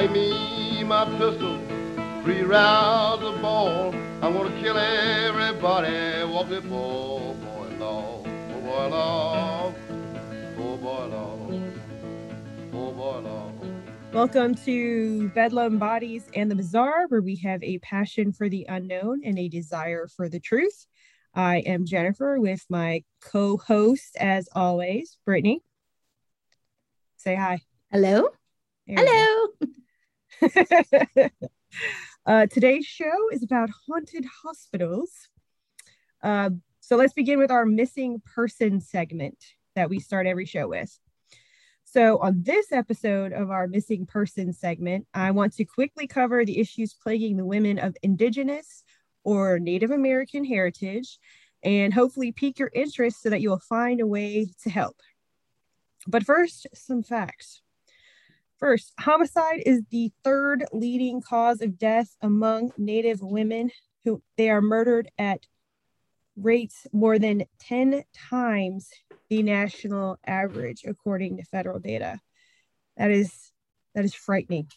Bring me my pistol, three rounds of ball. I'm gonna kill everybody walking poor boy law, poor boy law, poor boy law, poor boy law. Welcome to Bedlam Bodies and the Bizarre, where we have a passion for the unknown and a desire for the truth. I am Jennifer with my co host, as always, Brittany. Say hi. Hello. There Hello. uh, today's show is about haunted hospitals. Uh, so let's begin with our missing person segment that we start every show with. So, on this episode of our missing person segment, I want to quickly cover the issues plaguing the women of Indigenous or Native American heritage and hopefully pique your interest so that you will find a way to help. But first, some facts. First, homicide is the third leading cause of death among Native women who they are murdered at rates more than 10 times the national average according to federal data. That is that is frightening.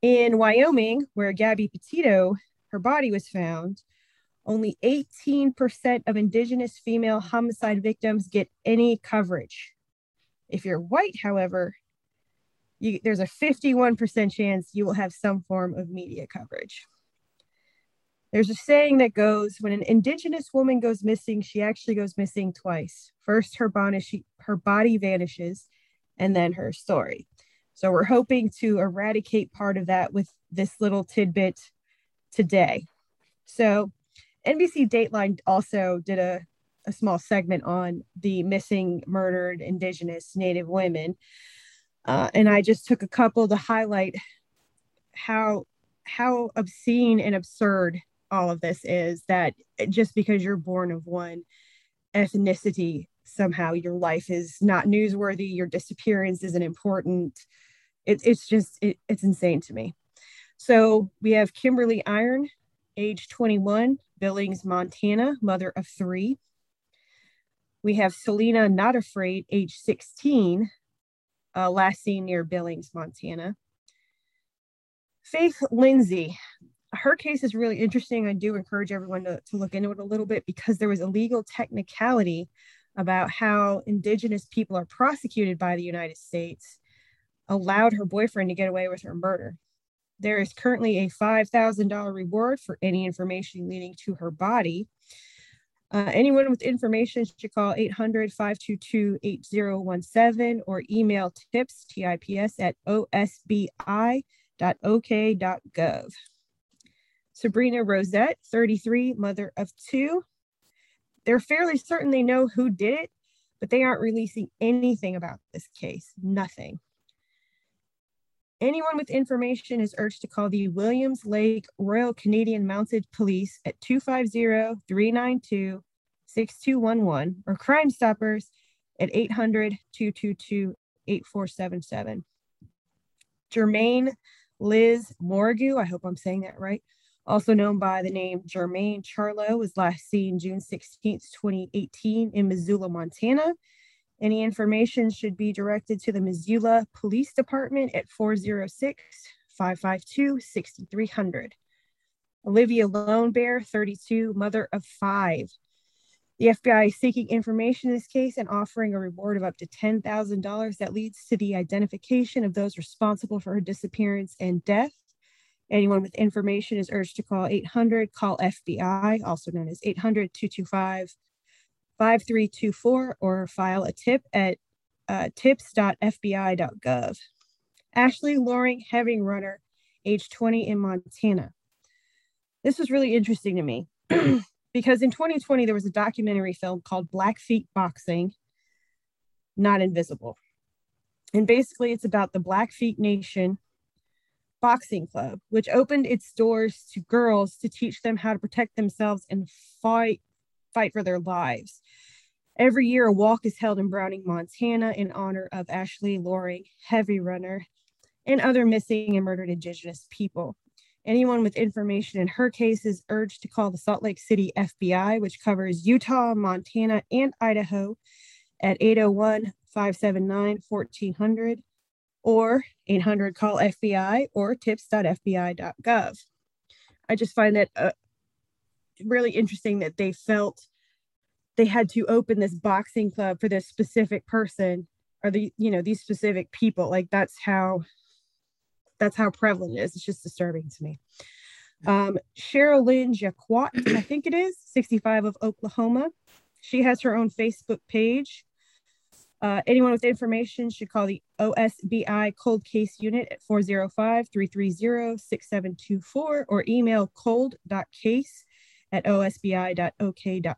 In Wyoming, where Gabby Petito, her body was found, only 18% of indigenous female homicide victims get any coverage. If you're white, however, you, there's a 51% chance you will have some form of media coverage. There's a saying that goes when an indigenous woman goes missing, she actually goes missing twice. First, her body, she, her body vanishes, and then her story. So, we're hoping to eradicate part of that with this little tidbit today. So, NBC Dateline also did a, a small segment on the missing, murdered Indigenous Native women. Uh, and I just took a couple to highlight how how obscene and absurd all of this is that just because you're born of one ethnicity somehow your life is not newsworthy your disappearance isn't important. It, it's just it, it's insane to me. So we have kimberly iron age 21 billings montana mother of three. We have selena not afraid age 16 uh, last seen near billings montana faith lindsay her case is really interesting. I do encourage everyone to, to look into it a little bit because there was a legal technicality about how Indigenous people are prosecuted by the United States, allowed her boyfriend to get away with her murder. There is currently a $5,000 reward for any information leading to her body. Uh, anyone with information should call 800 522 8017 or email tips, TIPS, at osbi.ok.gov. Sabrina Rosette, 33, mother of two. They're fairly certain they know who did it, but they aren't releasing anything about this case. Nothing. Anyone with information is urged to call the Williams Lake Royal Canadian Mounted Police at 250 392 6211 or Crime Stoppers at 800 222 8477. Jermaine Liz Morgue, I hope I'm saying that right, also known by the name Jermain Charlo, was last seen June 16, 2018 in Missoula, Montana. Any information should be directed to the Missoula Police Department at 406 552 6300. Olivia Lone Bear, 32, mother of five. The FBI is seeking information in this case and offering a reward of up to $10,000 that leads to the identification of those responsible for her disappearance and death. Anyone with information is urged to call 800 call FBI, also known as 800 225 5324, or file a tip at uh, tips.fbi.gov. Ashley Loring, Heavy Runner, age 20 in Montana. This was really interesting to me because in 2020 there was a documentary film called Blackfeet Boxing, Not Invisible. And basically, it's about the Blackfeet Nation Boxing Club, which opened its doors to girls to teach them how to protect themselves and fight fight for their lives. Every year, a walk is held in Browning, Montana, in honor of Ashley Loring, heavy runner, and other missing and murdered Indigenous people. Anyone with information in her case is urged to call the Salt Lake City FBI, which covers Utah, Montana, and Idaho, at 801 579 1400 or 800 call FBI or tips.fbi.gov. I just find that uh, really interesting that they felt they had to open this boxing club for this specific person or the you know these specific people. Like that's how that's how prevalent it is. It's just disturbing to me. Um, cheryl lynn jaquat i think it is 65 of oklahoma. She has her own facebook page. Uh, anyone with information should call the OSBI cold case unit at 405 330 6724 or email cold.case at osbi.ok.gov.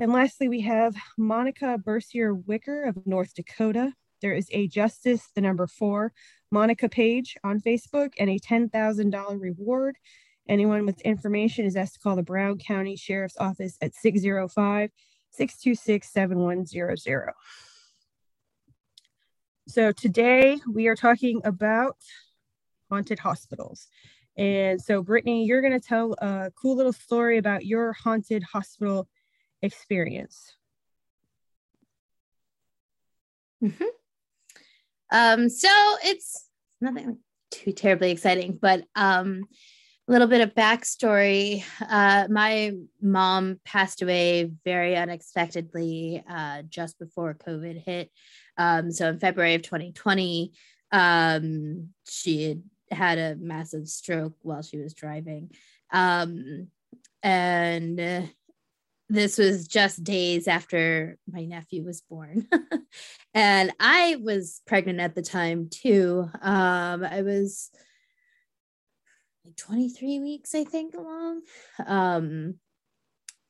And lastly, we have Monica Bercier Wicker of North Dakota. There is a Justice, the number four, Monica page on Facebook and a $10,000 reward. Anyone with information is asked to call the Brown County Sheriff's Office at 605 626 7100. So today we are talking about haunted hospitals. And so, Brittany, you're going to tell a cool little story about your haunted hospital experience. Mm-hmm. Um, so it's nothing too terribly exciting, but um, a little bit of backstory. Uh, my mom passed away very unexpectedly uh, just before COVID hit. Um, so in February of 2020, um, she had had a massive stroke while she was driving. Um, and uh, this was just days after my nephew was born. and I was pregnant at the time too. Um, I was like 23 weeks, I think, along. Um,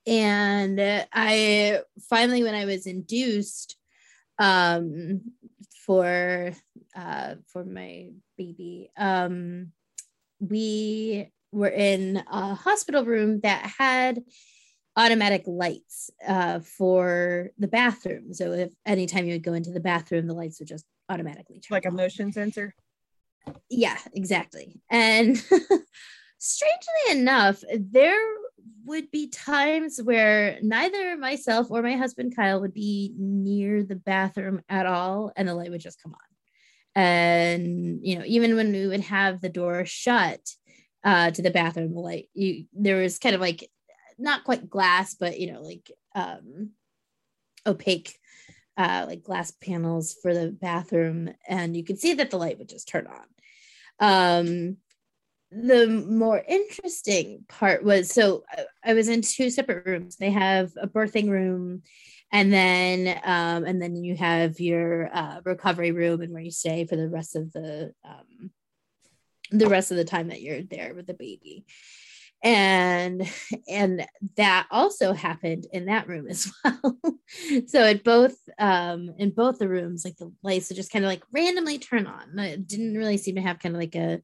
and I finally, when I was induced, um, for uh, for my baby. Um, we were in a hospital room that had automatic lights uh, for the bathroom. So if anytime you would go into the bathroom, the lights would just automatically turn like on. a motion sensor. Yeah, exactly. And strangely enough, there would be times where neither myself or my husband Kyle would be near the bathroom at all, and the light would just come on. And you know, even when we would have the door shut uh, to the bathroom, the light you there was kind of like not quite glass, but you know, like um, opaque uh, like glass panels for the bathroom, and you could see that the light would just turn on. Um, the more interesting part was so I was in two separate rooms. They have a birthing room, and then um, and then you have your uh, recovery room and where you stay for the rest of the um, the rest of the time that you're there with the baby. And and that also happened in that room as well. So at both um in both the rooms like the lights would just kind of like randomly turn on. It didn't really seem to have kind of like a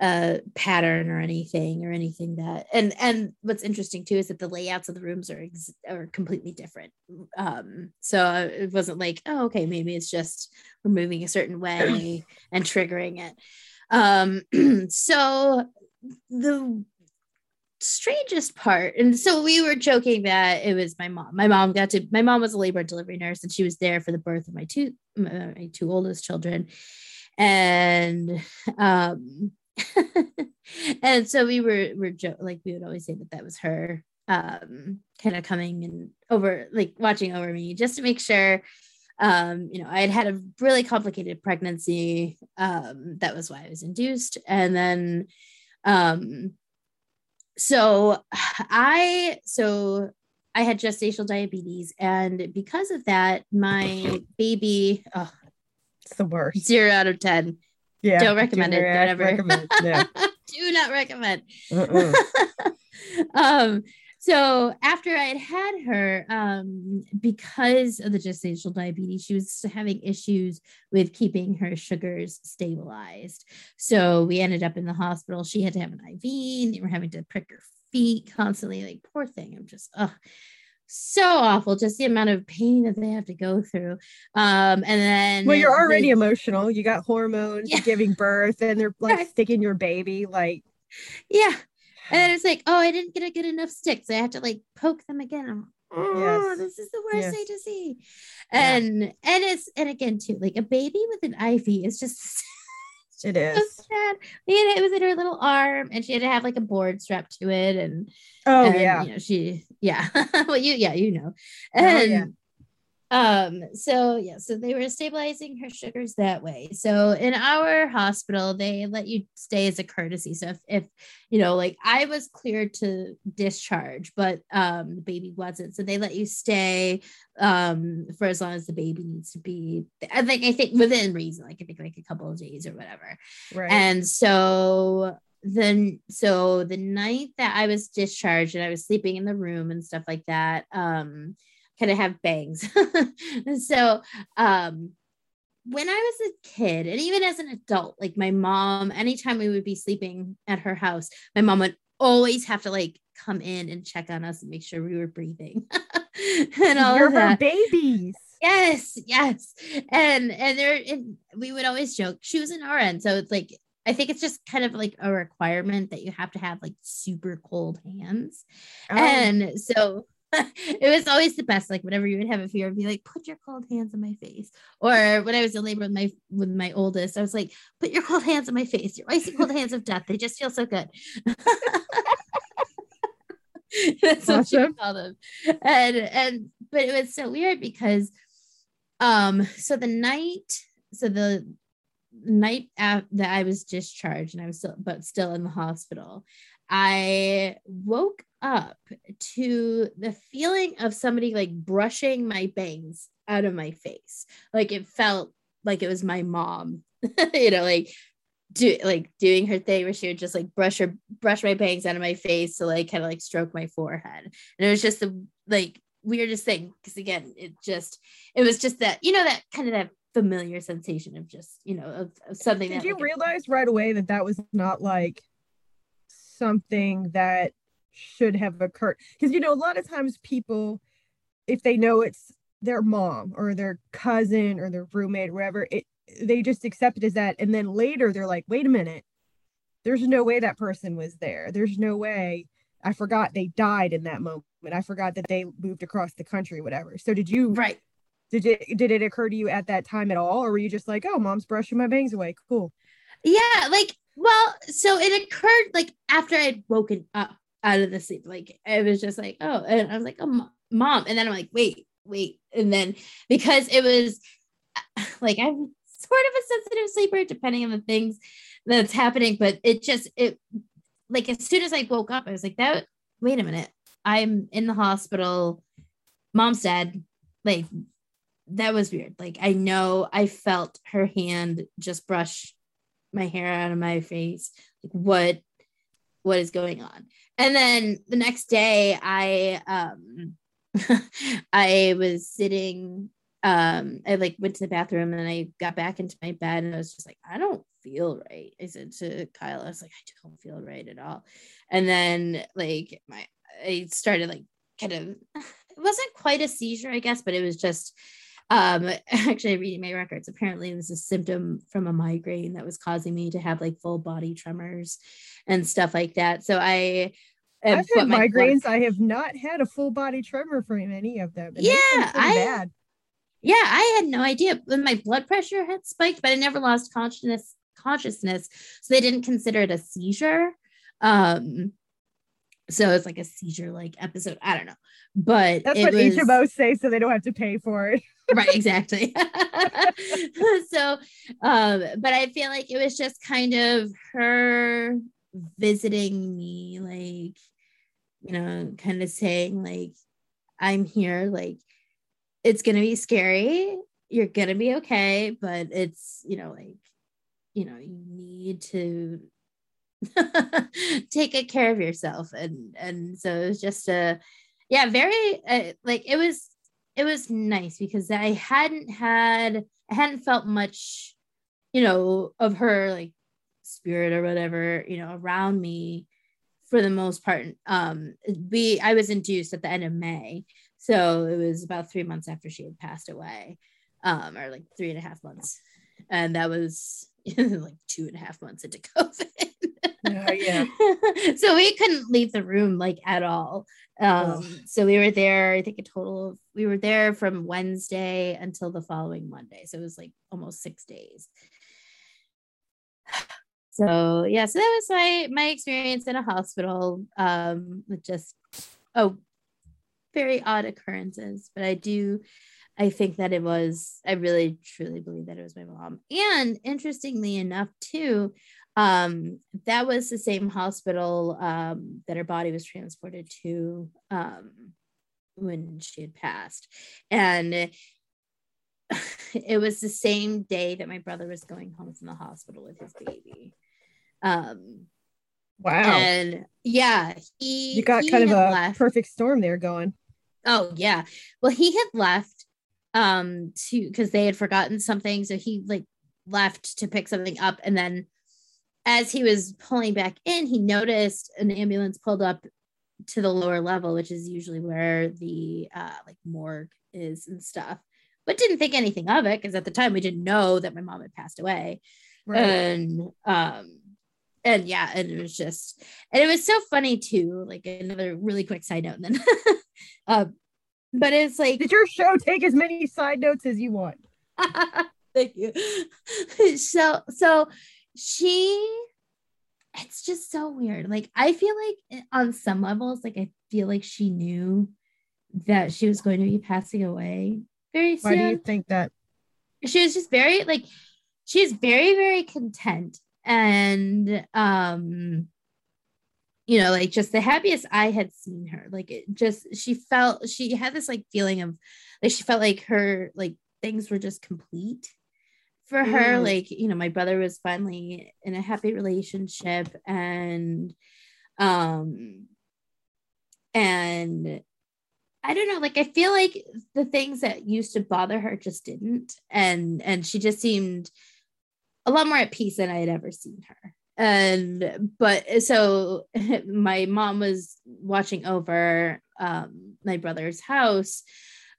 a pattern or anything or anything that and and what's interesting too is that the layouts of the rooms are ex- are completely different. Um so it wasn't like oh okay maybe it's just we're moving a certain way and triggering it. Um so the strangest part and so we were joking that it was my mom my mom got to my mom was a labor and delivery nurse and she was there for the birth of my two my two oldest children. And um and so we were were jo- like we would always say that that was her um kind of coming and over like watching over me just to make sure um you know i had had a really complicated pregnancy um that was why i was induced and then um so i so i had gestational diabetes and because of that my baby oh, It's the worst. zero out of ten Yeah. don't recommend it. not Don't ever recommend. No. do not recommend. Uh-uh. um, so after I had had her, um, because of the gestational diabetes, she was having issues with keeping her sugars stabilized. So we ended up in the hospital. She had to have an IV. And they were having to prick her feet constantly. Like poor thing. I'm just, oh, so awful. Just the amount of pain that they have to go through. Um, and then Well, you're already the- emotional. You got hormones, Yeah. giving birth, and they're like sticking your baby. Like, Yeah. And then it's like, oh, I didn't get a good enough stick. So I have to like poke them again. I'm, oh, Yes. this is the worst Yes. thing to see. Yeah. And and it's and again too, like a baby with an IV is just It so sad. It was in her little arm, and she had to have like a board strapped to it, and Oh and, yeah. you know she yeah well you yeah you know Oh, and yeah. Um so yeah so they were stabilizing her sugars that way. So in our hospital they let you stay as a courtesy. So if, if you know like i was cleared to discharge but um the baby wasn't. So they let you stay um for as long as the baby needs to be. I think i think within reason like i think like a couple of days or whatever. Right. and so then so the night that I was discharged and I was sleeping in the room and stuff like that, um, kind of have bangs. so um when I was a kid and even as an adult, like my mom, anytime we would be sleeping at her house, my mom would always have to like come in and check on us and make sure we were breathing and all You're of her that. babies. Yes, yes. And and there and we would always joke. She was an RN, so it's like I think it's just kind of like a requirement that you have to have like super cold hands. Oh, And so it was always the best. Like whenever you would have a fever, be like, put your cold hands on my face. Or when I was in labor with my with my oldest, I was like, put your cold hands on my face. Your icy cold hands of death. They just feel so good. That's what she Awesome. would call them. And and but it was so weird because um so the night so the night af- that I was discharged and I was still but still in the hospital, I woke up to the feeling of somebody like brushing my bangs out of my face. Like it felt like it was my mom, you know, like do like doing her thing where she would just like brush her brush my bangs out of my face to like kind of like stroke my forehead. And it was just the like weirdest thing because again, it just it was just that, you know, that kind of that familiar sensation of just, you know, of, of something Did that you like, realize right away that that was not like something that should have occurred? Because you know, a lot of times people, if they know it's their mom or their cousin or their roommate, or whatever, it they just accept it as that, and then later they're like, "Wait a minute, there's no way that person was there. There's no way." I forgot they died in that moment. I forgot that they moved across the country, whatever. So did you right. did it did it occur to you at that time at all, or were you just like, "Oh, mom's brushing my bangs away, cool"? Yeah, like well, so it occurred like after I'd woken up out of the sleep. Like it was just like, oh, and I was like, oh, mom, and then I'm like, wait, wait, and then because it was like I'm sort of a sensitive sleeper, depending on the things that's happening, but it just it like as soon as I woke up, I was like, that. Wait a minute, I'm in the hospital. Mom's dead. Like that was weird. Like I know I felt her hand just brush my hair out of my face. Like what what is going on? And then the next day I um I was sitting um I like went to the bathroom and I got back into my bed and I was just like I don't feel right. I said to Kyle I was like I don't feel right at all. And then like my I started like kind of it wasn't quite a seizure I guess but it was just um actually reading my records apparently it was a symptom from a migraine that was causing me to have like full body tremors and stuff like that so i I've had my blood- migraines. I have not had a full body tremor from any of them. and Yeah, I- bad. yeah i had no idea when my blood pressure had spiked but i never lost consciousness consciousness so they didn't consider it a seizure um so it's like a seizure like episode i don't know. But That's what was, HMOs say, so they don't have to pay for it. right exactly. So um but i feel like it was just kind of her visiting me like you know kind of saying like i'm here like it's gonna be scary. You're gonna be okay but it's you know like you know you need to take good care of yourself. And and so it was just a yeah very uh, like it was it was nice because i hadn't had i hadn't felt much you know of her like spirit or whatever you know around me for the most part. Um we i was induced at the end of may. So it was about three months after she had passed away um or like three and a half months. And that was like two and a half months into covid Oh, yeah. so we couldn't leave the room like at all. Um, Ugh. so we were there, I think a total of we were there from Wednesday until the following Monday. So it was like almost six days. So yeah, so that was my my experience in a hospital um with just oh very odd occurrences. But I do I think that it was I really truly believe that it was my mom. And interestingly enough, too, um that was the same hospital um that her body was transported to um when she had passed and it was the same day that my brother was going home from the hospital with his baby um Wow. and yeah he you got he kind of a left- perfect storm there going. Oh yeah. Well, he had left um to because they had forgotten something. So he like left to pick something up. And then as he was pulling back in, he noticed an ambulance pulled up to the lower level, which is usually where the uh like morgue is and stuff. But didn't think anything of it because at the time we didn't know that my mom had passed away Right. and um and yeah and it was just and it was so funny too like another really quick side note and then um but it's like Did your show take as many side notes as you want? thank you so so she it's just so weird like i feel like on some levels like i feel like she knew that she was going to be passing away very soon. Why do you think that? she was just very like she's very very content and um you know like just the happiest i had seen her like it just she felt she had this like feeling of like she felt like her like things were just complete for her Mm. like you know my brother was finally in a happy relationship and um and I don't know, like I feel like the things that used to bother her just didn't. And and she just seemed a lot more at peace than I had ever seen her. And but so my mom was watching over um my brother's house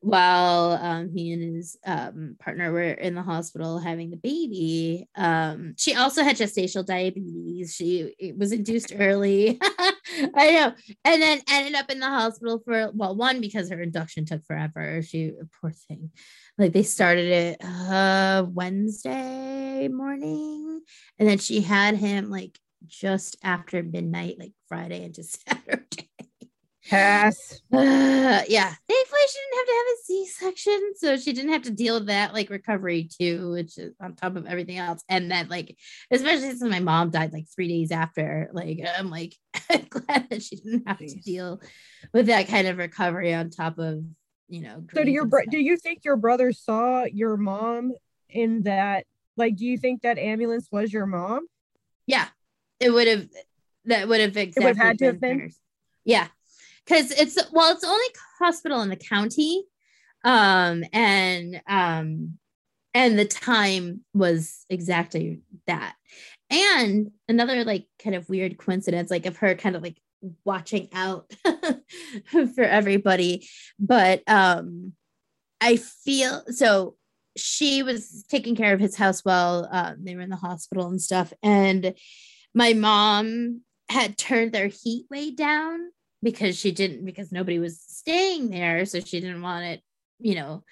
while um, he and his um, partner were in the hospital having the baby. Um, she also had gestational diabetes. She was induced early. I know, and then ended up in the hospital for well, one because her induction took forever. She poor thing, like they started it uh, Wednesday morning, and then she had him like just after midnight, like Friday into Saturday. Pass. Uh, yeah, thankfully she didn't have to have a C-section, so she didn't have to deal with that like recovery too, which is on top of everything else. And then like, especially since my mom died like three days after, like I'm like glad that she didn't have to deal with that kind of recovery on top of you know. So do your bro- do you think your brother saw your mom in that? Like, do you think that ambulance was your mom? yeah, it would have that would have exactly have had to have been been? hers. Yeah, because it's well, it's only hospital in the county, um, and um, and the time was exactly that. And another like kind of weird coincidence, like of her kind of like watching out for everybody, but um, I feel so. She was taking care of his house while um, they were in the hospital and stuff, and my mom had turned their heat way down because she didn't because nobody was staying there so she didn't want it you know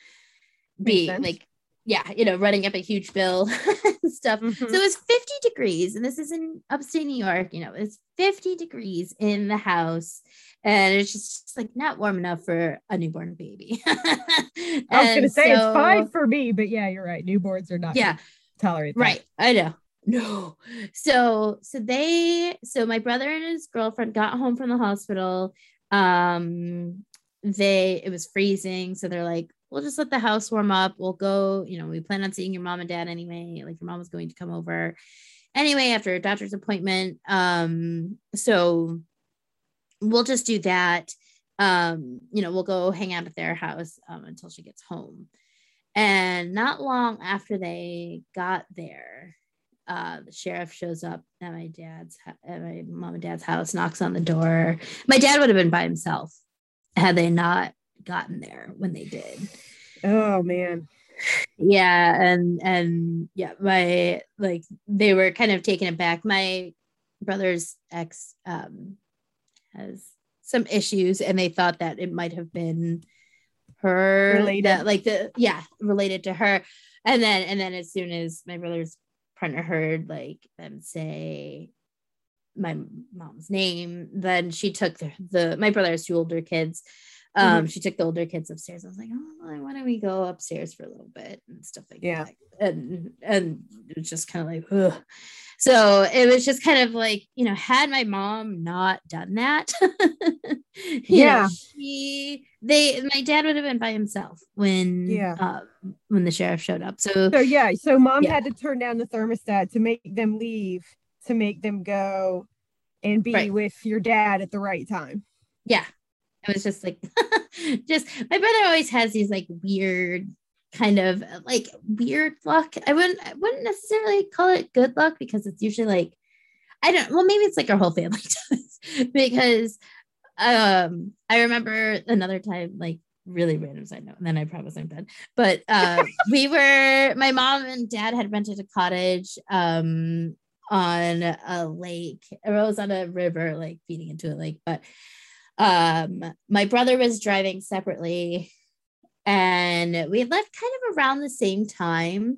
be like yeah you know running up a huge bill and stuff Mhm. so it was 50 degrees and this is in upstate new york you know it's 50 degrees in the house and it's just like not warm enough for a newborn baby I was gonna say it's fine for me, but yeah, you're right. Newborns are not yeah tolerate that. Right. I know. No. So so they so my brother and his girlfriend got home from the hospital. Um they it was freezing. So they're like, we'll just let the house warm up. We'll go, you know, we plan on seeing your mom and dad anyway. Like your mom was going to come over anyway after a doctor's appointment. Um, so we'll just do that. Um, you know, we'll go hang out at their house um, until she gets home. And not long after they got there, uh, the sheriff shows up at my dad's, at my mom and dad's house, knocks on the door. My dad would have been by himself had they not gotten there when they did. Oh man. Yeah, and and yeah, my like they were kind of taken aback. My brother's ex um, has some issues, and they thought that it might have been her Related. that like the yeah related to her, and then and then as soon as my brother's partner heard like them say my mom's name, then she took the, the my brother has two older kids. Um, she took the older kids upstairs. I was like, oh, why don't we go upstairs for a little bit and stuff like Yeah. that. And and it was just kind of like, ugh. So it was just kind of like, you know, had my mom not done that, Yeah. know, she they my dad would have been by himself when Yeah. um, when the sheriff showed up. So So yeah, so mom Yeah. had to turn down the thermostat to make them leave, to make them go and be Right. with your dad at the right time. yeah it was just like just my brother always has these like weird kind of like weird luck. I wouldn't i wouldn't necessarily call it good luck because it's usually like i don't well maybe it's like our whole family does because um i remember another time like really random side note and then i promise i'm done. But uh we were my mom and dad had rented a cottage um on a lake it was on a river like feeding into a lake but um my brother was driving separately and we left kind of around the same time.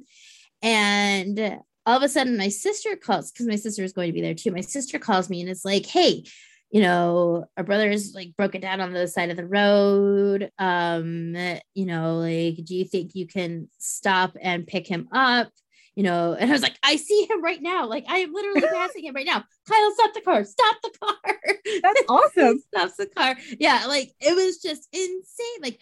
And all of a sudden my sister calls because my sister was going to be there too. My sister calls me and it's like hey you know our brother's like broken down on the side of the road. Um you know like do you think you can stop and pick him up you know and i was like i see him right now like i am literally passing him right now kyle stop the car stop the car That's awesome. stops the car. Yeah, like it was just insane. Like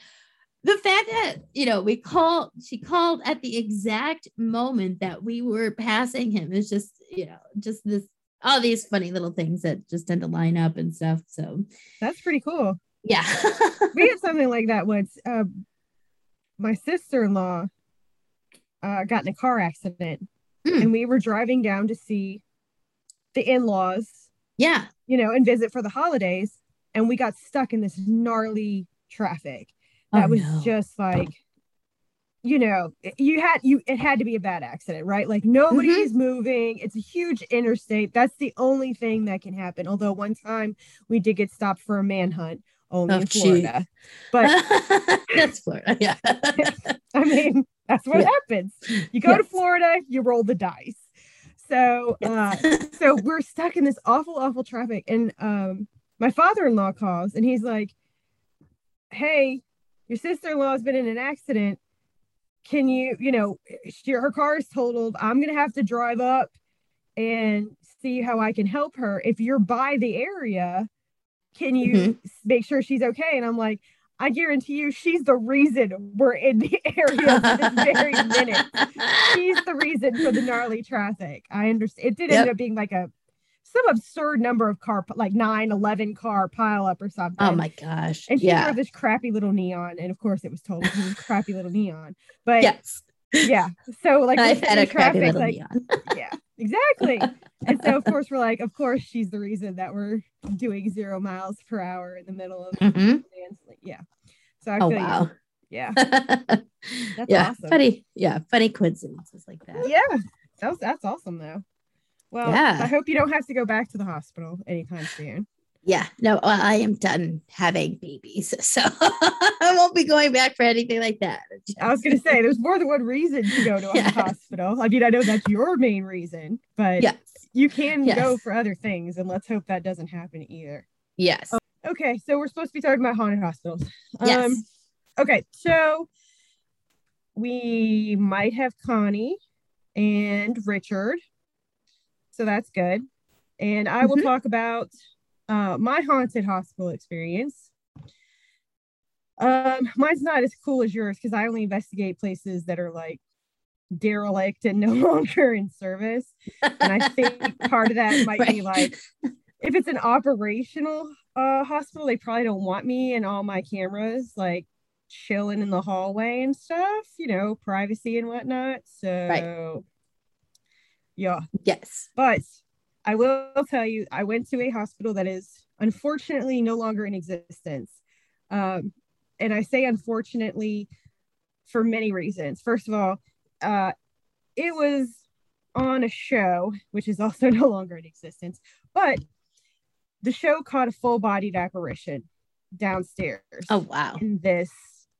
the fact that you know we called, she called at the exact moment that we were passing him is just you know just this all these funny little things that just tend to line up and stuff. So That's pretty cool. yeah, We had something like that once. Uh, my sister-in-law uh, got in a car accident, Mm. and we were driving down to see the in-laws, yeah, you know, and visit for the holidays, and we got stuck in this gnarly traffic. That Oh, was no. just like, you know, you had you it had to be a bad accident, right? Like nobody Mhm. moving. It's a huge interstate. That's the only thing that can happen. Although one time we did get stopped for a manhunt only Oh, in. Florida. But that's Florida. Yeah, I mean, that's what Yeah. happens. You go to Florida, you roll the dice. So, uh, so we're stuck in this awful, awful traffic. And um, my father-in-law calls and he's like, "Hey, your sister-in-law has been in an accident. Can you, you know, she, her car is totaled. I'm gonna have to drive up and see how I can help her. If you're by the area, can you Mhm. make sure she's okay?" And I'm like. I guarantee you, she's the reason we're in the area this very minute she's the reason for the gnarly traffic. I understand. It did end up being like a some absurd number of car, like nine, 11 car pileup or something. oh my gosh. And she yeah. drove this crappy little neon, and of course it was told it was crappy little neon. But Yes. yeah, so like I've had a crappy traffic, like neon. yeah, exactly. and so of course we're like, of course she's the reason that we're doing zero miles per hour in the middle of Mhm. Yeah. So I Oh feel you. wow. yeah, yeah, awesome. funny. Yeah, funny coincidences like that. Yeah, that's that's awesome though. Well, Yeah. I hope you don't have to go back to the hospital anytime soon. Yeah, no, I am done having babies, so I won't be going back for anything like that. I was gonna say there's more than one reason to go to a Yes. hospital. I mean, I know that's your main reason, but yes, you can go for other things, and let's hope that doesn't happen either. yes, Okay, so we're supposed to be talking about haunted hospitals. yes. Um, okay, so we might have Connie and Richard. So that's good. And I will Mhm. talk about uh, my haunted hospital experience. Um, mine's not as cool as yours because I only investigate places that are like derelict and no longer in service. And I think part of that might be like if it's an operational uh hospital, they probably don't want me and all my cameras like chilling in the hallway and stuff, you know, privacy and whatnot. So yeah. yes. But I will tell you, I went to a hospital that is unfortunately no longer in existence. Um, and I say unfortunately for many reasons. First of all, uh, it was on a show, which is also no longer in existence, But the show caught a full bodied apparition downstairs. Oh wow. In this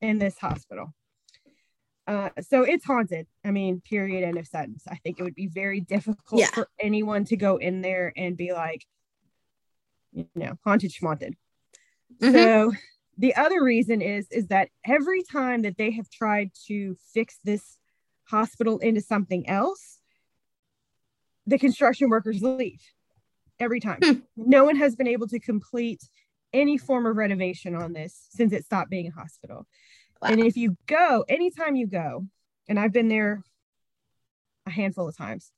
in this hospital. Uh, so it's haunted. I mean, period, end of sentence. I think it would be very difficult Yeah. for anyone to go in there and be like, you know, haunted schmaunted. Mhm. So the other reason is is that every time that they have tried to fix this hospital into something else, the construction workers leave every time. Hmm. No one has been able to complete any form of renovation on this since it stopped being a hospital. Wow. And if you go, anytime you go, and I've been there a handful of times,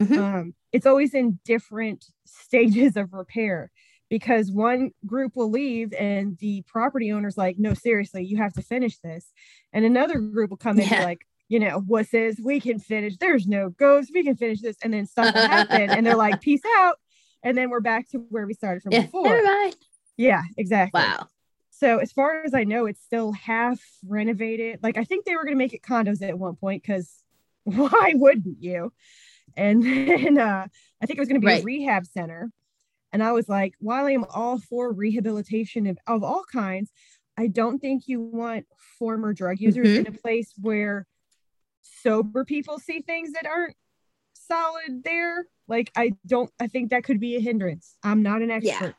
Mhm. um, it's always in different stages of repair because one group will leave and the property owner's like, no, seriously, you have to finish this. And another group will come in Yeah. like, you know, what says we can finish, there's no ghost, we can finish this. And then stuff will happen and they're like, peace out. And then we're back to where we started from Yeah. before. Yeah, exactly. Wow. So as far as I know, it's still half renovated. Like I think they were going to make it condos at one point because why wouldn't you? And then uh, I think it was going to be Right. a rehab center. And I was like, while I'm all for rehabilitation of, of all kinds, I don't think you want former drug users Mhm. in a place where sober people see things that aren't solid there. Like I don't I think that could be a hindrance. I'm not an Yeah. expert.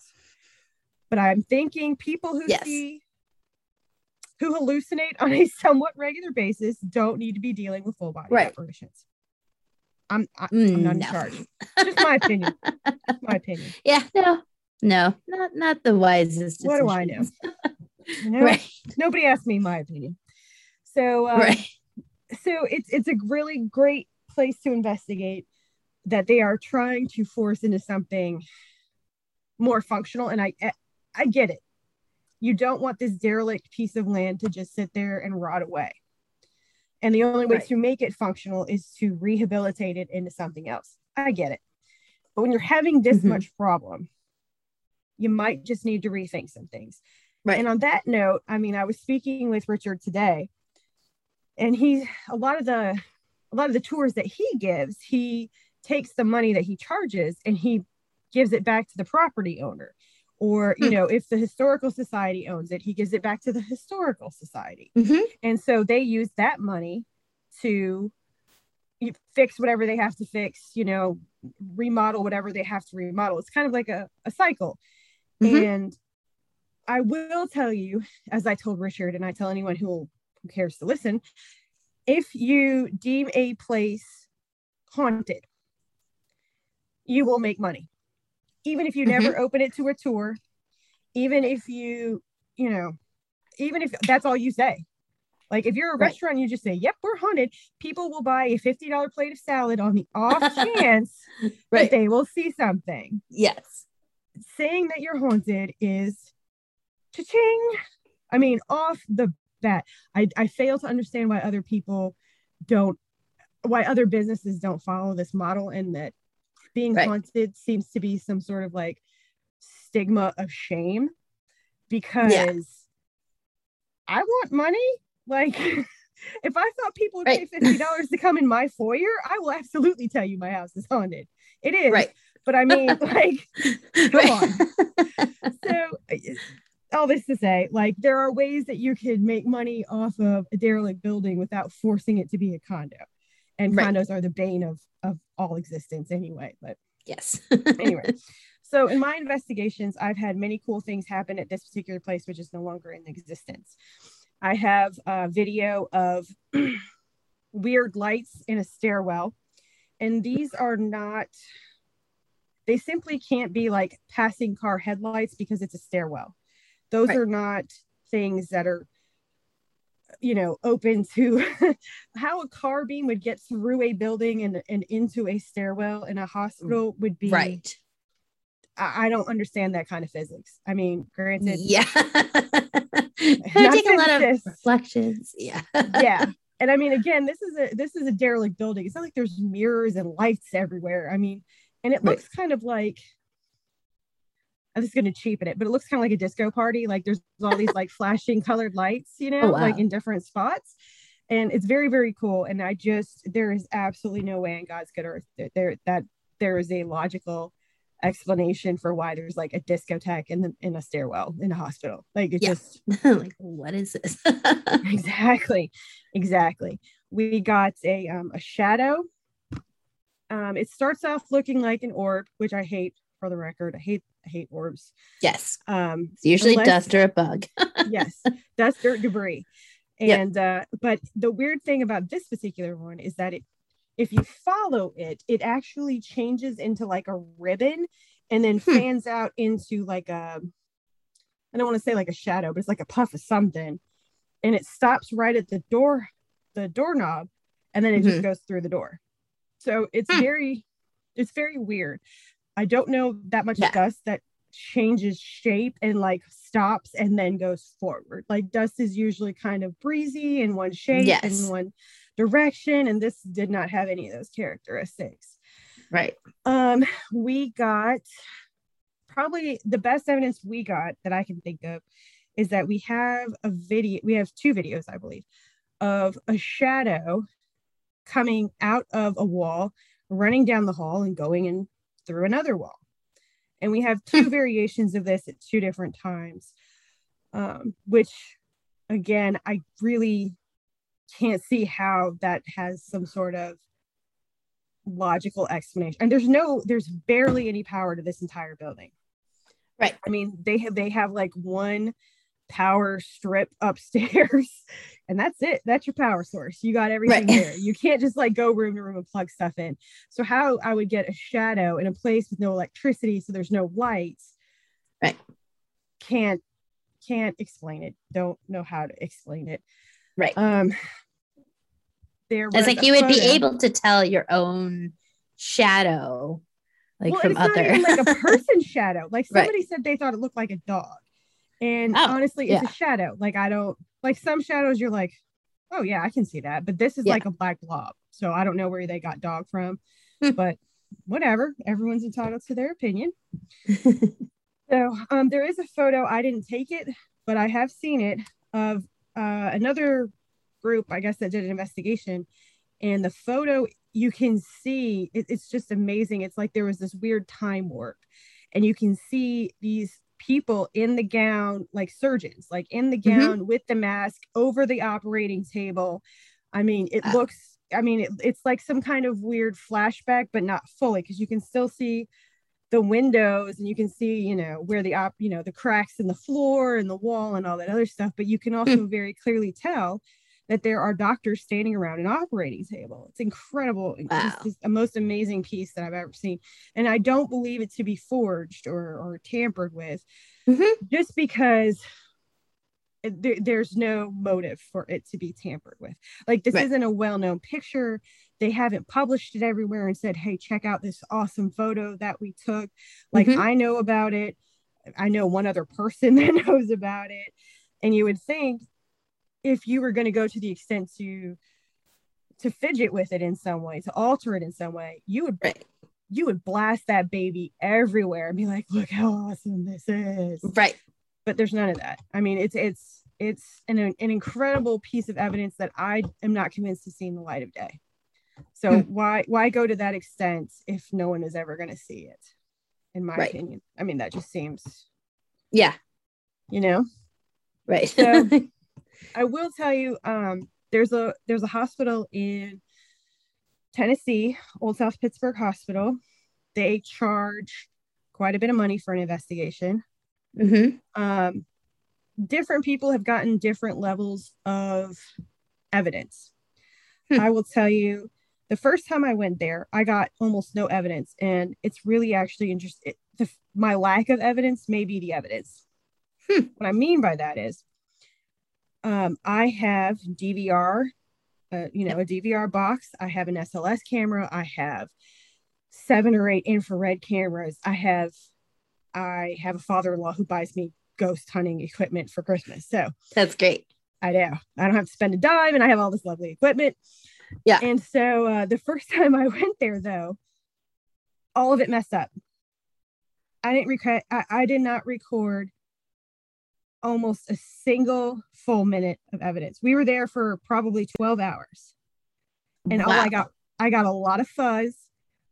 But I'm thinking people who Yes. see who hallucinate on a somewhat regular basis don't need to be dealing with full body Right. apparitions. I'm I, I'm not in No. charge. Just my opinion. my opinion. Yeah. No. No. Not not the wisest. What do I know? decisions. You know? Right. Nobody asked me my opinion. So uh, right. so it's it's a really great place to investigate that they are trying to force into something more functional and I I get it. You don't want this derelict piece of land to just sit there and rot away. And the only way Right. to make it functional is to rehabilitate it into something else. I get it. But when you're having this Mhm. much problem, you might just need to rethink some things. Right. And on that note, I mean, I was speaking with Richard today, and he a lot of the a lot of the tours that he gives, he takes the money that he charges and he gives it back to the property owner. Or, you Hmm. know, if the historical society owns it, he gives it back to the historical society. Mhm. And so they use that money to fix whatever they have to fix, you know, remodel whatever they have to remodel. It's kind of like a, a cycle. Mhm. And I will tell you, as I told Richard, and I tell anyone who, who cares to listen, if you deem a place haunted, you will make money. Even if you never mm-hmm. open it to a tour, even if you, you know, even if that's all you say. Like if you're a Right. restaurant, you just say, "Yep, we're haunted." People will buy a fifty dollar plate of salad on the off chance that they will see something. Yes. Saying that you're haunted is, cha-ching. I mean, off the bat, I I fail to understand why other people don't, why other businesses don't follow this model, and that being Right. haunted seems to be some sort of like stigma of shame because I want money. Like, if I thought people would pay fifty dollars to come in my foyer, I will absolutely tell you my house is haunted. It is, Right. but I mean, like, come right. so uh, all this to say, like, there are ways that you could make money off of a derelict building without forcing it to be a condo. And Right. condos are the bane of of all existence anyway. But yes. anyway, so in my investigations, I've had many cool things happen at this particular place, which is no longer in existence. I have a video of weird lights in a stairwell, and these are not, they simply can't be like passing car headlights because it's a stairwell. Those Right. are not things that are you know open to how a car beam would get through a building and, and into a stairwell in a mm. hospital would be right. I, I don't understand that kind of physics. I mean, granted, Yeah. I Not take a lot of reflections. Yeah. yeah. And I mean, again, this is a this is a derelict building. It's not like there's mirrors and lights everywhere. I mean, and it Right. looks kind of like I'm just gonna cheapen it, but it looks kind of like a disco party. Like there's all these like flashing colored lights, you know, Oh, like in different spots. And it's very, very cool. And I just there is absolutely no way in God's good earth that there that there is a logical explanation for why there's like a discotheque in the in a stairwell in a hospital. Like it Yeah. just like, what is this? exactly, exactly. We got a um a shadow. Um, it starts off looking like an orb, which I hate for the record. I hate hate orbs. yes. Um, It's usually Unless- dust or a bug. yes, dust, dirt, debris. Yep. And uh, but the weird thing about this particular one is that it, if you follow it, it actually changes into like a ribbon, and then Hmm. fans out into like a, I don't want to say like a shadow, but it's like a puff of something, and it stops right at the door, the doorknob, and then it just goes through the door. So it's Hmm. very, it's very weird. I don't know that much Yeah. dust that changes shape and like stops and then goes forward. Like dust is usually kind of breezy in one shape Yes. in one direction, and this did not have any of those characteristics. Right. Um, we got probably the best evidence we got that I can think of is that we have a video, we have two videos, I believe, of a shadow coming out of a wall, running down the hall and going in through another wall. And we have two variations of this at two different times, um, which again, I really can't see how that has some sort of logical explanation. And there's no, there's barely any power to this entire building. Right. I mean, they have they have like one power strip upstairs, and that's it. That's your power source. You got everything Right. there. You can't just like go room to room and plug stuff in. So how I would get a shadow in a place with no electricity, so there's no lights. Right. Can't can't explain it. Don't know how to explain it. Right. Um. There It's was like you would be able to tell your own shadow, like well, from it's not other. even like a person shadow. Like Right. somebody said they thought it looked like a dog. And Oh, honestly, it's yeah. a shadow. Like I don't like some shadows you're like, oh yeah, I can see that. But this is Yeah. like a black blob. So I don't know where they got dog from. Hmm. but whatever. Everyone's entitled to their opinion. So um there is a photo. I didn't take it, but I have seen it of uh another group, I guess, that did an investigation. And the photo you can see it- it's just amazing. It's like there was this weird time warp, and you can see these people in the gown, like surgeons, like in the Mhm. gown with the mask over the operating table. I mean, it Wow. looks, I mean, it, it's like some kind of weird flashback, but not fully because you can still see the windows and you can see, you know, where the op, you know, the cracks in the floor and the wall and all that other stuff. But you can also very clearly tell that there are doctors standing around an operating table. It's incredible. It's Wow. just the most amazing piece that I've ever seen. And I don't believe it to be forged or, or tampered with Mhm. just because there, there's no motive for it to be tampered with. Like this Right. isn't a well-known picture. They haven't published it everywhere and said, "Hey, check out this awesome photo that we took." Like Mhm. I know about it. I know one other person that knows about it. And you would think if you were going to go to the extent to to fidget with it in some way, to alter it in some way, you would Right. you would blast that baby everywhere and be like, "Look how awesome this is." right. but there's none of that. I mean, it's it's it's an, an incredible piece of evidence that I am not convinced to see in the light of day. So Hmm. why why go to that extent if no one is ever going to see it? In my Right. opinion, I mean that just seems, Yeah. you know. Right. So- I will tell you, um, there's a there's a hospital in Tennessee, Old South Pittsburg Hospital. They charge quite a bit of money for an investigation. Mm-hmm. um, different people have gotten different levels of evidence. Hmm. I will tell you, the first time I went there, I got almost no evidence, and it's really actually interesting. My lack of evidence may be the evidence. Hmm. What I mean by that is, um, I have DVR, uh, you know, a DVR box. I have an SLS camera. I have seven or eight infrared cameras. I have I have a father-in-law who buys me ghost hunting equipment for Christmas. So That's great. I know I don't have to spend a dime and I have all this lovely equipment. Yeah. And so uh, the first time I went there though, all of it messed up. I didn't record I, I did not record almost a single full minute of evidence. We were there for probably 12 hours. And all I got I got a lot of fuzz.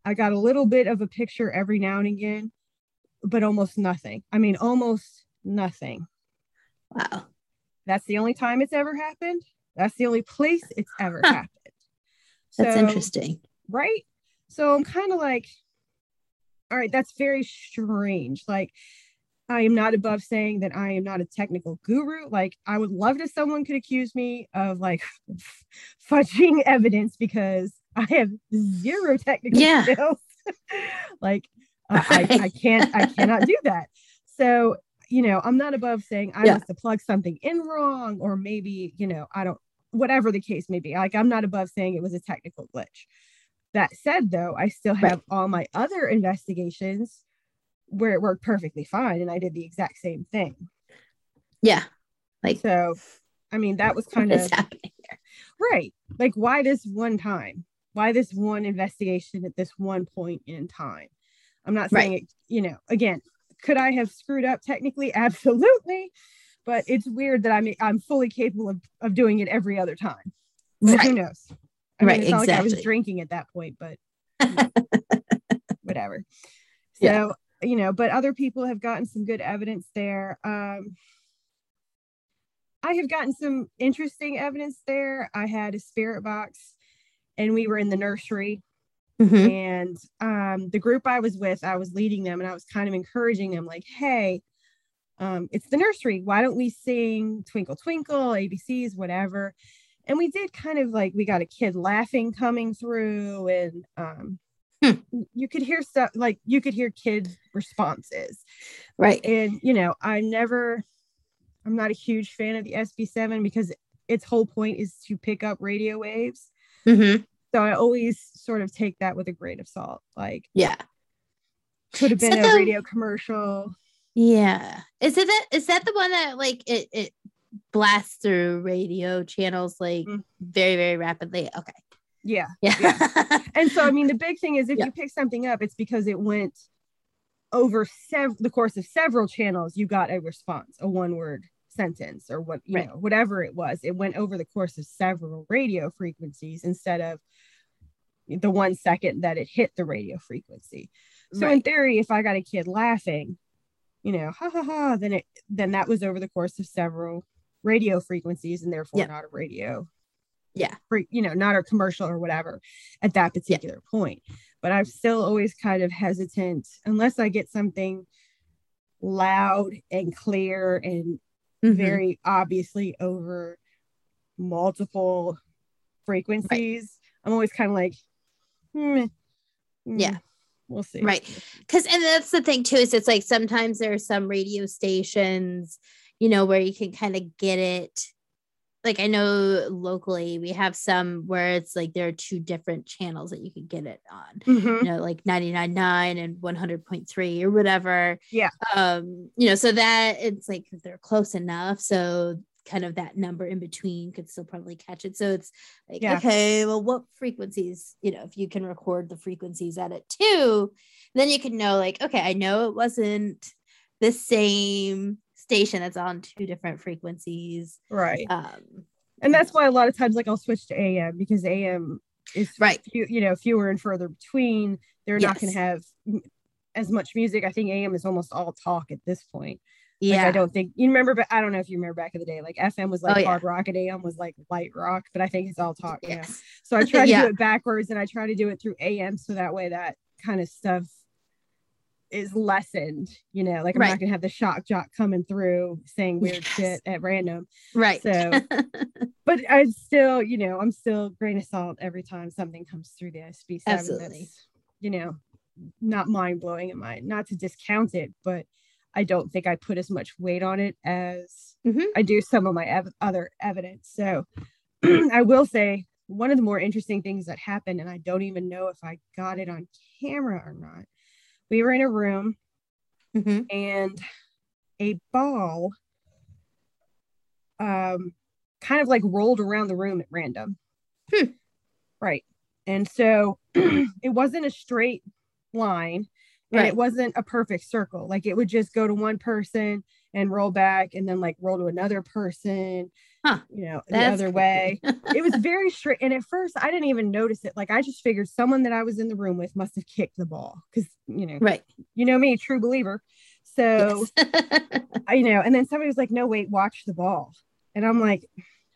I got a little bit of a picture every now and again, but almost nothing. I mean, almost nothing. Wow. That's the only time it's ever happened. That's the only place it's ever huh. happened. That's so, interesting. Right. So I'm kind of like, all right, that's very strange. Like, I am not above saying that I am not a technical guru. Like, I would love if someone could accuse me of like fudging evidence because I have zero technical yeah. skills. like, uh, I, I can't, I cannot do that. So, you know, I'm not above saying I yeah. must have plugged something in wrong, or maybe, you know, I don't, whatever the case may be. Like, I'm not above saying it was a technical glitch. That said, though, I still have right. all my other investigations where it worked perfectly fine and I did the exact same thing. Yeah. Like so I mean that was kind of happening there. Right. Like why this one time? Why this one investigation at this one point in time? I'm not saying right. it, you know, again, could I have screwed up technically? Absolutely. But it's weird that I'm I'm fully capable of, of doing it every other time. Right. Who knows? I mean, right, it's not exactly. like I was drinking at that point, but you know, whatever. So yeah you know, but other people have gotten some good evidence there. Um, I have gotten some interesting evidence there. I had a spirit box and we were in the nursery. Mm-hmm. And um, the group I was with, I was leading them and I was kind of encouraging them, like, hey, um, it's the nursery. Why don't we sing Twinkle Twinkle, ABCs, whatever? And we did kind of like, we got a kid laughing coming through and um, Hmm. You could hear stuff like you could hear kids' responses. Right. And, you know, I never, I'm not a huge fan of the SB7 because its whole point is to pick up radio waves. Mm-hmm. So I always sort of take that with a grain of salt. Like, yeah, could have been a radio commercial. Yeah. Is it that, is that the one that like it, it blasts through radio channels like mm-hmm. very, very rapidly? Okay. Yeah. Yeah. yeah. and so, I mean, the big thing is if yeah. you pick something up, it's because it went over sev- the course of several channels, you got a response, a one word sentence or what, you right. know, whatever it was. It went over the course of several radio frequencies instead of the one second that it hit the radio frequency. So right. in theory, if I got a kid laughing, you know, ha ha ha, then it then that was over the course of several radio frequencies and therefore not a radio yeah for you know not a commercial or whatever at that particular yeah. point but i'm still always kind of hesitant unless i get something loud and clear and mm-hmm. very obviously over multiple frequencies right. i'm always kind of like hmm, hmm, yeah we'll see right because and that's the thing too is it's like sometimes there are some radio stations you know where you can kind of get it like I know locally we have some where it's like there are two different channels that you can get it on. Mm-hmm. You know, like 99.9 and 100.3 or whatever. Yeah. Um, you know, so that it's like they're close enough. So kind of that number in between could still probably catch it. So it's like, yeah. okay, well, what frequencies, you know, if you can record the frequencies at it too, then you can know, like, okay, I know it wasn't the same station that's on two different frequencies. Right. Um, and that's why a lot of times, like, I'll switch to AM because AM is right. Few, you know, fewer and further between. They're yes. not going to have as much music. I think AM is almost all talk at this point. Yeah. Like, I don't think you remember, but I don't know if you remember back in the day, like FM was like oh, hard yeah. rock and AM was like light rock, but I think it's all talk. Yes. Now. So I try to yeah. do it backwards and I try to do it through AM so that way that kind of stuff is lessened, you know, like I'm right. not gonna have the shock jock coming through saying weird yes. shit at random. Right. So but I still, you know, I'm still grain of salt every time something comes through the SB7 Absolutely. that's, you know, not mind blowing in mind, not to discount it, but I don't think I put as much weight on it as mm-hmm. I do some of my ev- other evidence. So I will say one of the more interesting things that happened, and I don't even know if I got it on camera or not, we were in a room mm-hmm. and a ball um kind of like rolled around the room at random hmm. right and so it wasn't a straight line and right. it wasn't a perfect circle like it would just go to one person and roll back and then like roll to another person Huh. you know, the other way. it was very straight. And at first, I didn't even notice it. Like, I just figured someone that I was in the room with must have kicked the ball because, you know, right. you know me, true believer. So, Yes. I, you know, and then somebody was like, no, wait, watch the ball. And I'm like,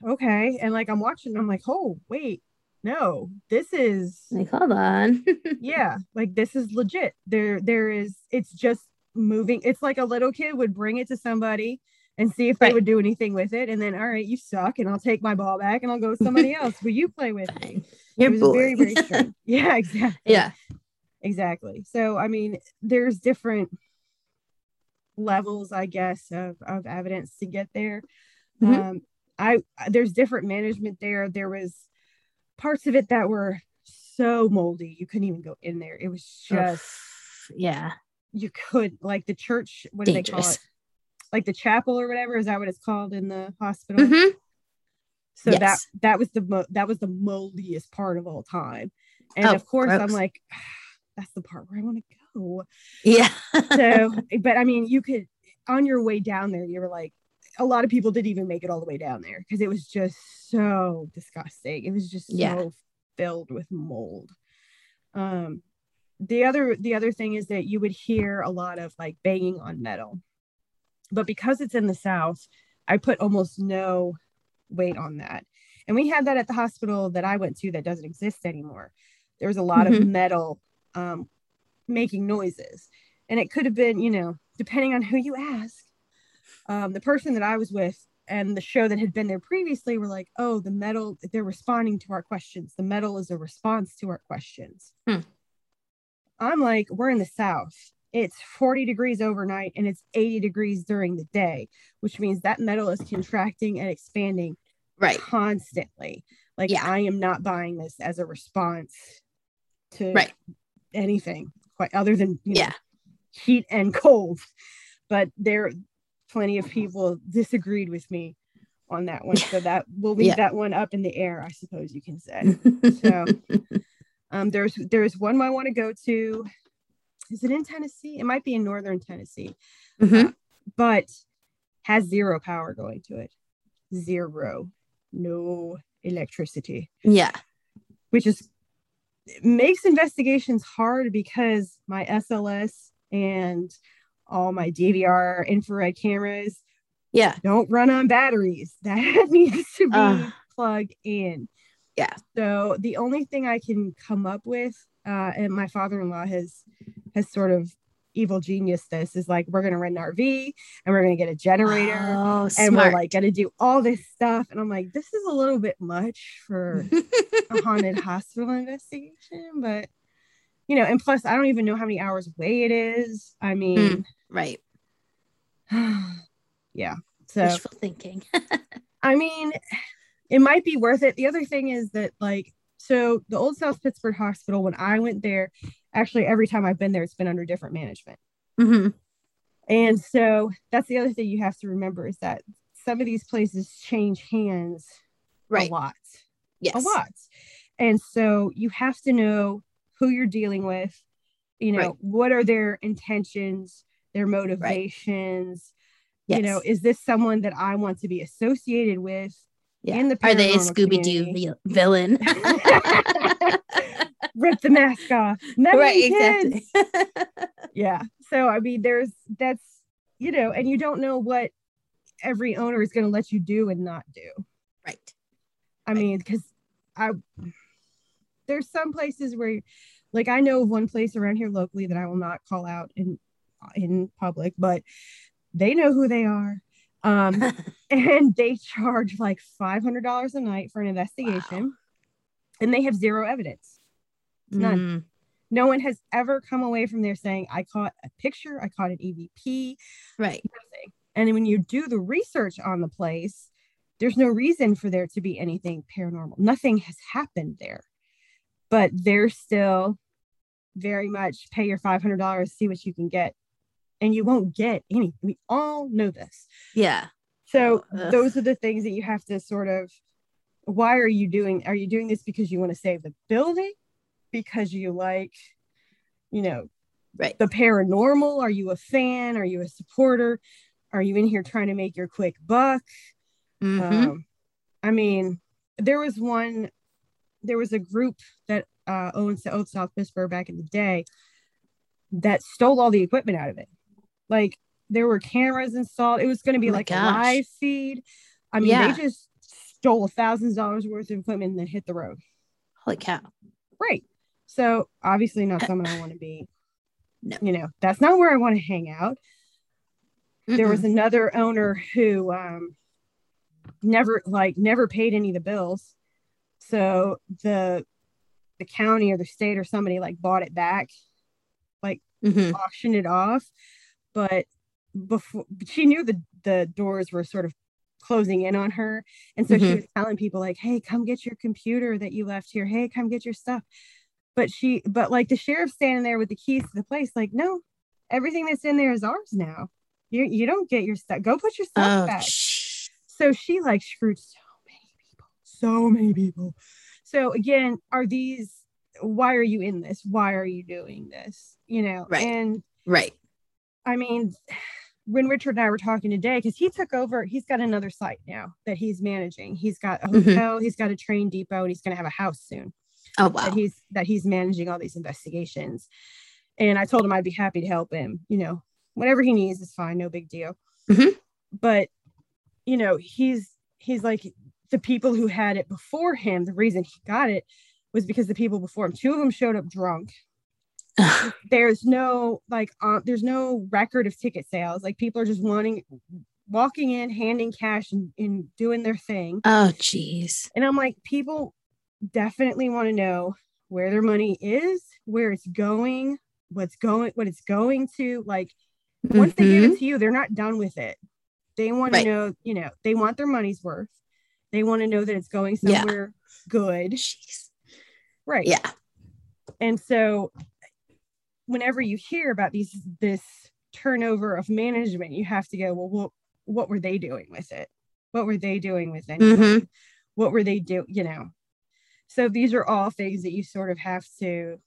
okay. And like, I'm watching, I'm like, oh, wait, no, this is, like, hold on. yeah, like this is legit. There, there is, it's just moving. It's like a little kid would bring it to somebody and see if they would do anything with it. And then, all right, you suck. And I'll take my ball back and I'll go with somebody else. Will you play with it? Fine. It You're was very, very strange. Yeah, exactly. yeah. exactly so i mean there's different levels i guess of, of evidence to get there Mhm. um i there's different management there there was parts of it that were so moldy you couldn't even go in there it was just Oof. yeah. you could like the church what do they call Dangerous. it like the chapel or whatever is that what it's called in the hospital Mhm. so that Yes. that was the mo- that was the moldiest part of all time and Oh, of course i'm gross. like that's the part where i want to go Yeah. so but i mean you could on your way down there you were like a lot of people didn't even make it all the way down there because it was just so disgusting it was just so Yeah. filled with mold um the other the other thing is that you would hear a lot of like banging on metal but because it's in the south i put almost no weight on that. And we had that at the hospital that i went to that doesn't exist anymore. There was a lot of Mhm. metal um, making noises. And it could have been you know depending on who you ask um, the person that i was with and the show that had been there previously were like oh the metal they're responding to our questions. The metal is a response to our questions. Hmm. i'm like we're in the south it's 40 degrees overnight and it's 80 degrees during the day which means that metal is contracting and expanding Right. constantly like Yeah. i am not buying this as a response to Right. anything quite other than you know, Yeah. heat and cold but there plenty of people disagreed with me on that one so that we'll leave Yeah. that one up in the air i suppose you can say So- um there's there's one i want to go to is it in tennessee it might be in northern tennessee Mhm. but has zero power going to it zero no electricity yeah. which is makes investigations hard because my SLS and all my DVR infrared cameras Yeah. don't run on batteries. That needs to be Ugh. plugged in. Yeah. So the only thing I can come up with, uh, and my father-in-law has has sort of evil genius this is like we're gonna rent an RV and we're gonna get a generator Oh, and we're like gonna do all this stuff. And I'm like, this is a little bit much for a haunted hospital investigation, but you know, and plus I don't even know how many hours away it is. I mean, right. yeah. So Wishful thinking. I mean, it might be worth it. The other thing is that like so the old South Pittsburg Hospital, when I went there, actually every time I've been there, it's been under different management. hmm And so that's the other thing you have to remember is that some of these places change hands Right. a lot. Yes. a lot. And so you have to know who you're dealing with, you know, Right. what are their intentions, their motivations. You Yes. know, is this someone that I want to be associated with? Yeah. in the Are they a Scooby Doo villain? Rip the mask off. Memory right. kids. Exactly. Yeah. So I mean, there's that's you know, and you don't know what every owner is going to let you do and not do. right. I Right. mean, because I there's some places where, like, I know of one place around here locally that I will not call out in in public, but they know who they are, um, and they charge like five hundred dollars a night for an investigation, and they have zero evidence. None. Mm, No one has ever come away from there saying, "I caught a picture, I caught an EVP, right. nothing." And when you do the research on the place, there's no reason for there to be anything paranormal. Nothing has happened there. But they're still very much pay your $500, see what you can get. And you won't get any. We all know this. Yeah. So Ugh. those are the things that you have to sort of why are you doing are you doing this because you want to save the building? Because you like, you know, Right. the paranormal? Are you a fan? Are you a supporter? Are you in here trying to make your quick buck? Mhm. Um, I mean, there was one, there was a group that uh, owns the Old South Pittsburg back in the day that stole all the equipment out of it. Like there were cameras installed. It was going to be Oh like a live feed. I mean, Yeah. they just stole thousands of dollars worth of equipment and then hit the road. Holy cow. Right. So obviously not someone I want to be. No. You know, that's not where I want to hang out. There was another owner who um never like never paid any of the bills. So the the county or the state or somebody like bought it back, Mhm. auctioned it off, but before she knew the the doors were sort of closing in on her. And so she Mhm. was telling people like hey come get your computer that you left here. Hey come get your stuff. But she but like the sheriff standing there with the keys to the place like no everything that's in there is ours now. You you don't get your stuff. Go put your stuff Oh, back. sh- so she like screwed so many people so many people. So again are these why are you in this? Why are you doing this? You know Right. and right. I mean when richard and i were talking today because he took over he's got another site now that he's managing he's got a Mhm. hotel he's got a train depot and he's going to have a house soon Oh wow. that he's that he's managing all these investigations and i told him i'd be happy to help him you know whatever he needs is fine no big deal Mhm. but you know he's he's like the people who had it before him the reason he got it was because the people before him two of them showed up drunk there's no like uh, there's no record of ticket sales like people are just wanting walking in handing cash and, and doing their thing oh jeez. and I'm like, people definitely want to know where their money is, where it's going, what's going, what it's going to. Like, once they give it to you, they're not done with it. They want Right. to know, you know, they want their money's worth. They want to know that it's going Yeah. somewhere good. Jeez. Right. Yeah. And so whenever you hear about these this turnover of management, you have to go, well, what what were they doing with it? What were they doing with it? Mhm. What were they do, you know? So these are all things that you sort of have to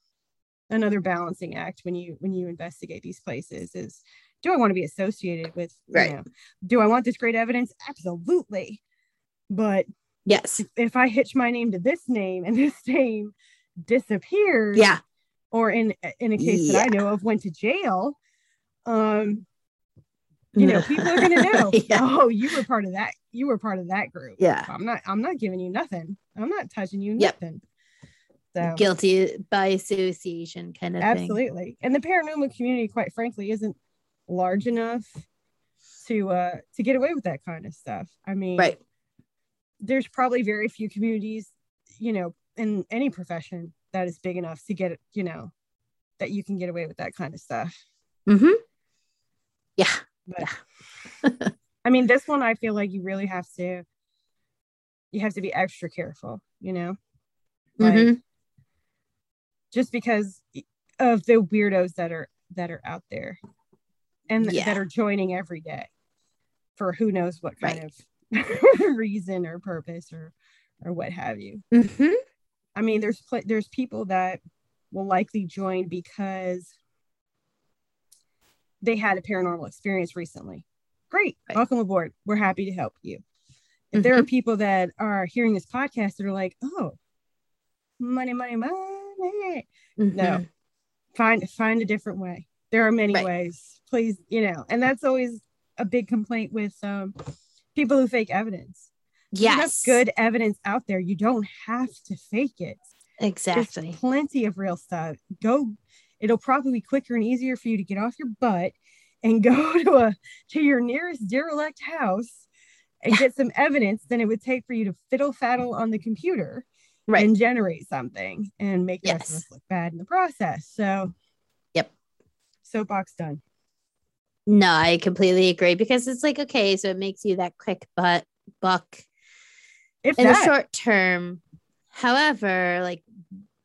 another balancing act when you when you investigate these places is do I want to be associated with you Right. know, do I want this great evidence? Absolutely. But Yes. if I hitch my name to this name and this name disappears, Yeah. Or in in a case that I know of went to jail, um, you know, people are gonna know, yeah. oh, you were part of that, you were part of that group. Yeah. I'm not, I'm not giving you nothing. I'm not touching you Yep. nothing. So Guilty by association kind of thing. absolutely. And the paranormal community, quite frankly, isn't large enough to uh to get away with that kind of stuff. I mean, Right. there's probably very few communities, you know, in any profession that is big enough to get it, you know, that you can get away with that kind of stuff. Mm-hmm. Yeah. But I mean, this one I feel like you really have to you have to be extra careful, you know, like Mhm. just because of the weirdos that are that are out there and Yeah. that are joining every day for who knows what kind Right. of reason or purpose or or what have you. Mhm. I mean, there's there's people that will likely join because they had a paranormal experience recently. Great, Right. welcome aboard. We're happy to help you. If there are people that are hearing this podcast that are like, "Oh, money, money, money," no, Mhm. find find a different way. There are many Right. ways. Please, you know, and that's always a big complaint with um, people who fake evidence. Yes. good evidence out there. You don't have to fake it. Exactly. There's plenty of real stuff. Go. It'll probably be quicker and easier for you to get off your butt and go to a to your nearest derelict house and get some evidence than it would take for you to fiddle faddle on the computer Right. and generate something and make Yes. us look bad in the process. So, Yep. Soapbox done. No, I completely agree because it's like okay, so it makes you that quick butt buck If in that, the short term. However, like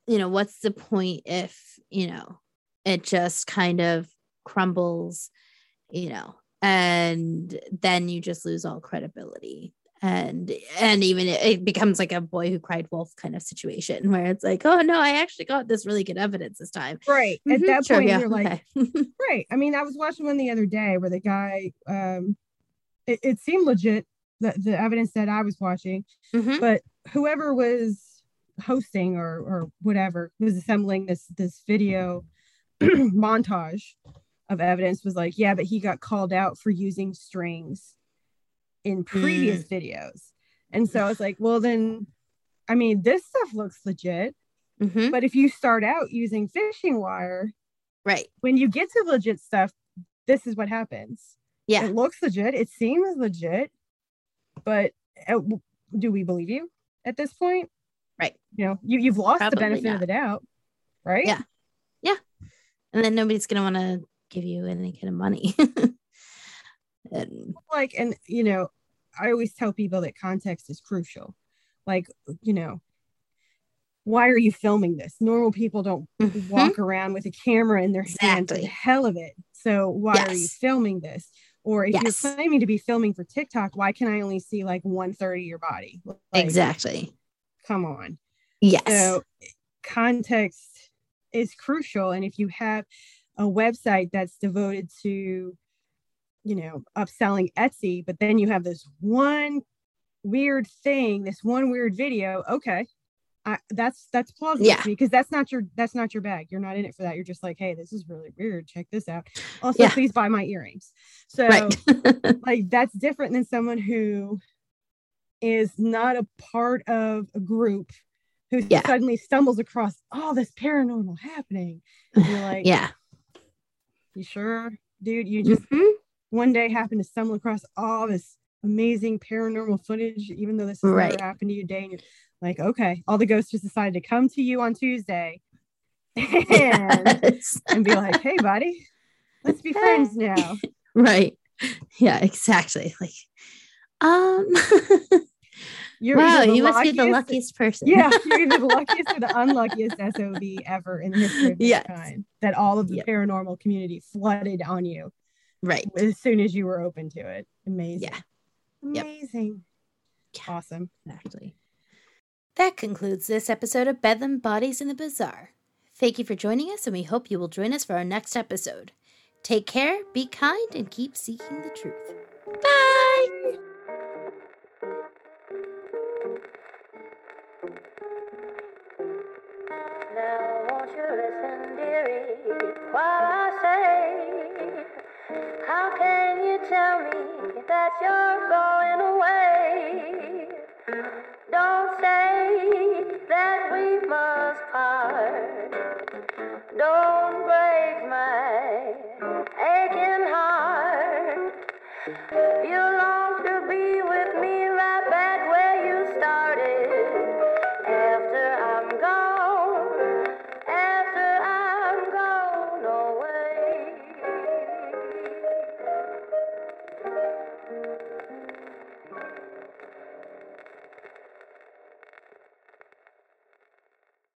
you know, what's the point if you know it just kind of crumbles, you know, and then you just lose all credibility. And and even it, it becomes like a boy who cried wolf kind of situation where it's like, oh no, I actually got this really good evidence this time. right at Mhm, that sure, point, yeah, you're like, okay. right. I mean, I was watching one the other day where the guy, um, it, it seemed legit the, the evidence that I was watching, Mhm. but whoever was hosting or or whatever was assembling this this video montage of evidence was like, yeah, but he got called out for using strings in previous videos. And so I was like, well, then, I mean, this stuff looks legit. Mhm. But if you start out using fishing wire, Right. when you get to legit stuff, this is what happens. Yeah. It looks legit. It seems legit. But uh, do we believe you at this point? Right. You know, you, you've lost Probably the benefit not. of the doubt, right? Yeah. Yeah. And then nobody's gonna want to give you any kind of money. and like and you know i always tell people that context is crucial like you know why are you filming this normal people don't Mhm. walk around with a camera in their hand for the hell of it so why are you filming this or if Yes. you're claiming to be filming for tiktok why can i only see like one third of your body Like, exactly. come on Yes. so context is crucial. And if you have a website that's devoted to, you know, upselling Etsy, but then you have this one weird thing, this one weird video, okay. I, that's that's plausible Yeah. to me because that's not your that's not your bag. You're not in it for that. You're just like, hey, this is really weird. Check this out. Also, Yeah. please buy my earrings. So right. like that's different than someone who is not a part of a group who Yeah. suddenly stumbles across all this paranormal happening. And you're like, yeah. you sure, dude? You just Mhm. one day happen to stumble across all this amazing paranormal footage, even though this has Right. never happened to you day. And you're like, okay, all the ghosts just decided to come to you on Tuesday and, Yes. and be like, hey, buddy, let's be friends now. right. Yeah, exactly. Like, um, You're wow, you must be the luckiest- person. Yeah, you're either the luckiest or the unluckiest SOB ever in the history of Yes. mankind. That all of the Yep. paranormal community flooded on you right. as soon as you were open to it. Amazing. Yeah. Yep. Amazing. Yeah. Awesome. Exactly. That concludes this episode of Bedlam Bodies in the Bazaar. Thank you for joining us, and we hope you will join us for our next episode. Take care, be kind, and keep seeking the truth. Bye. Now won't you listen, dearie, while I say, how can you tell me that you're going away? Don't say that we must part. Don't break my aching heart. You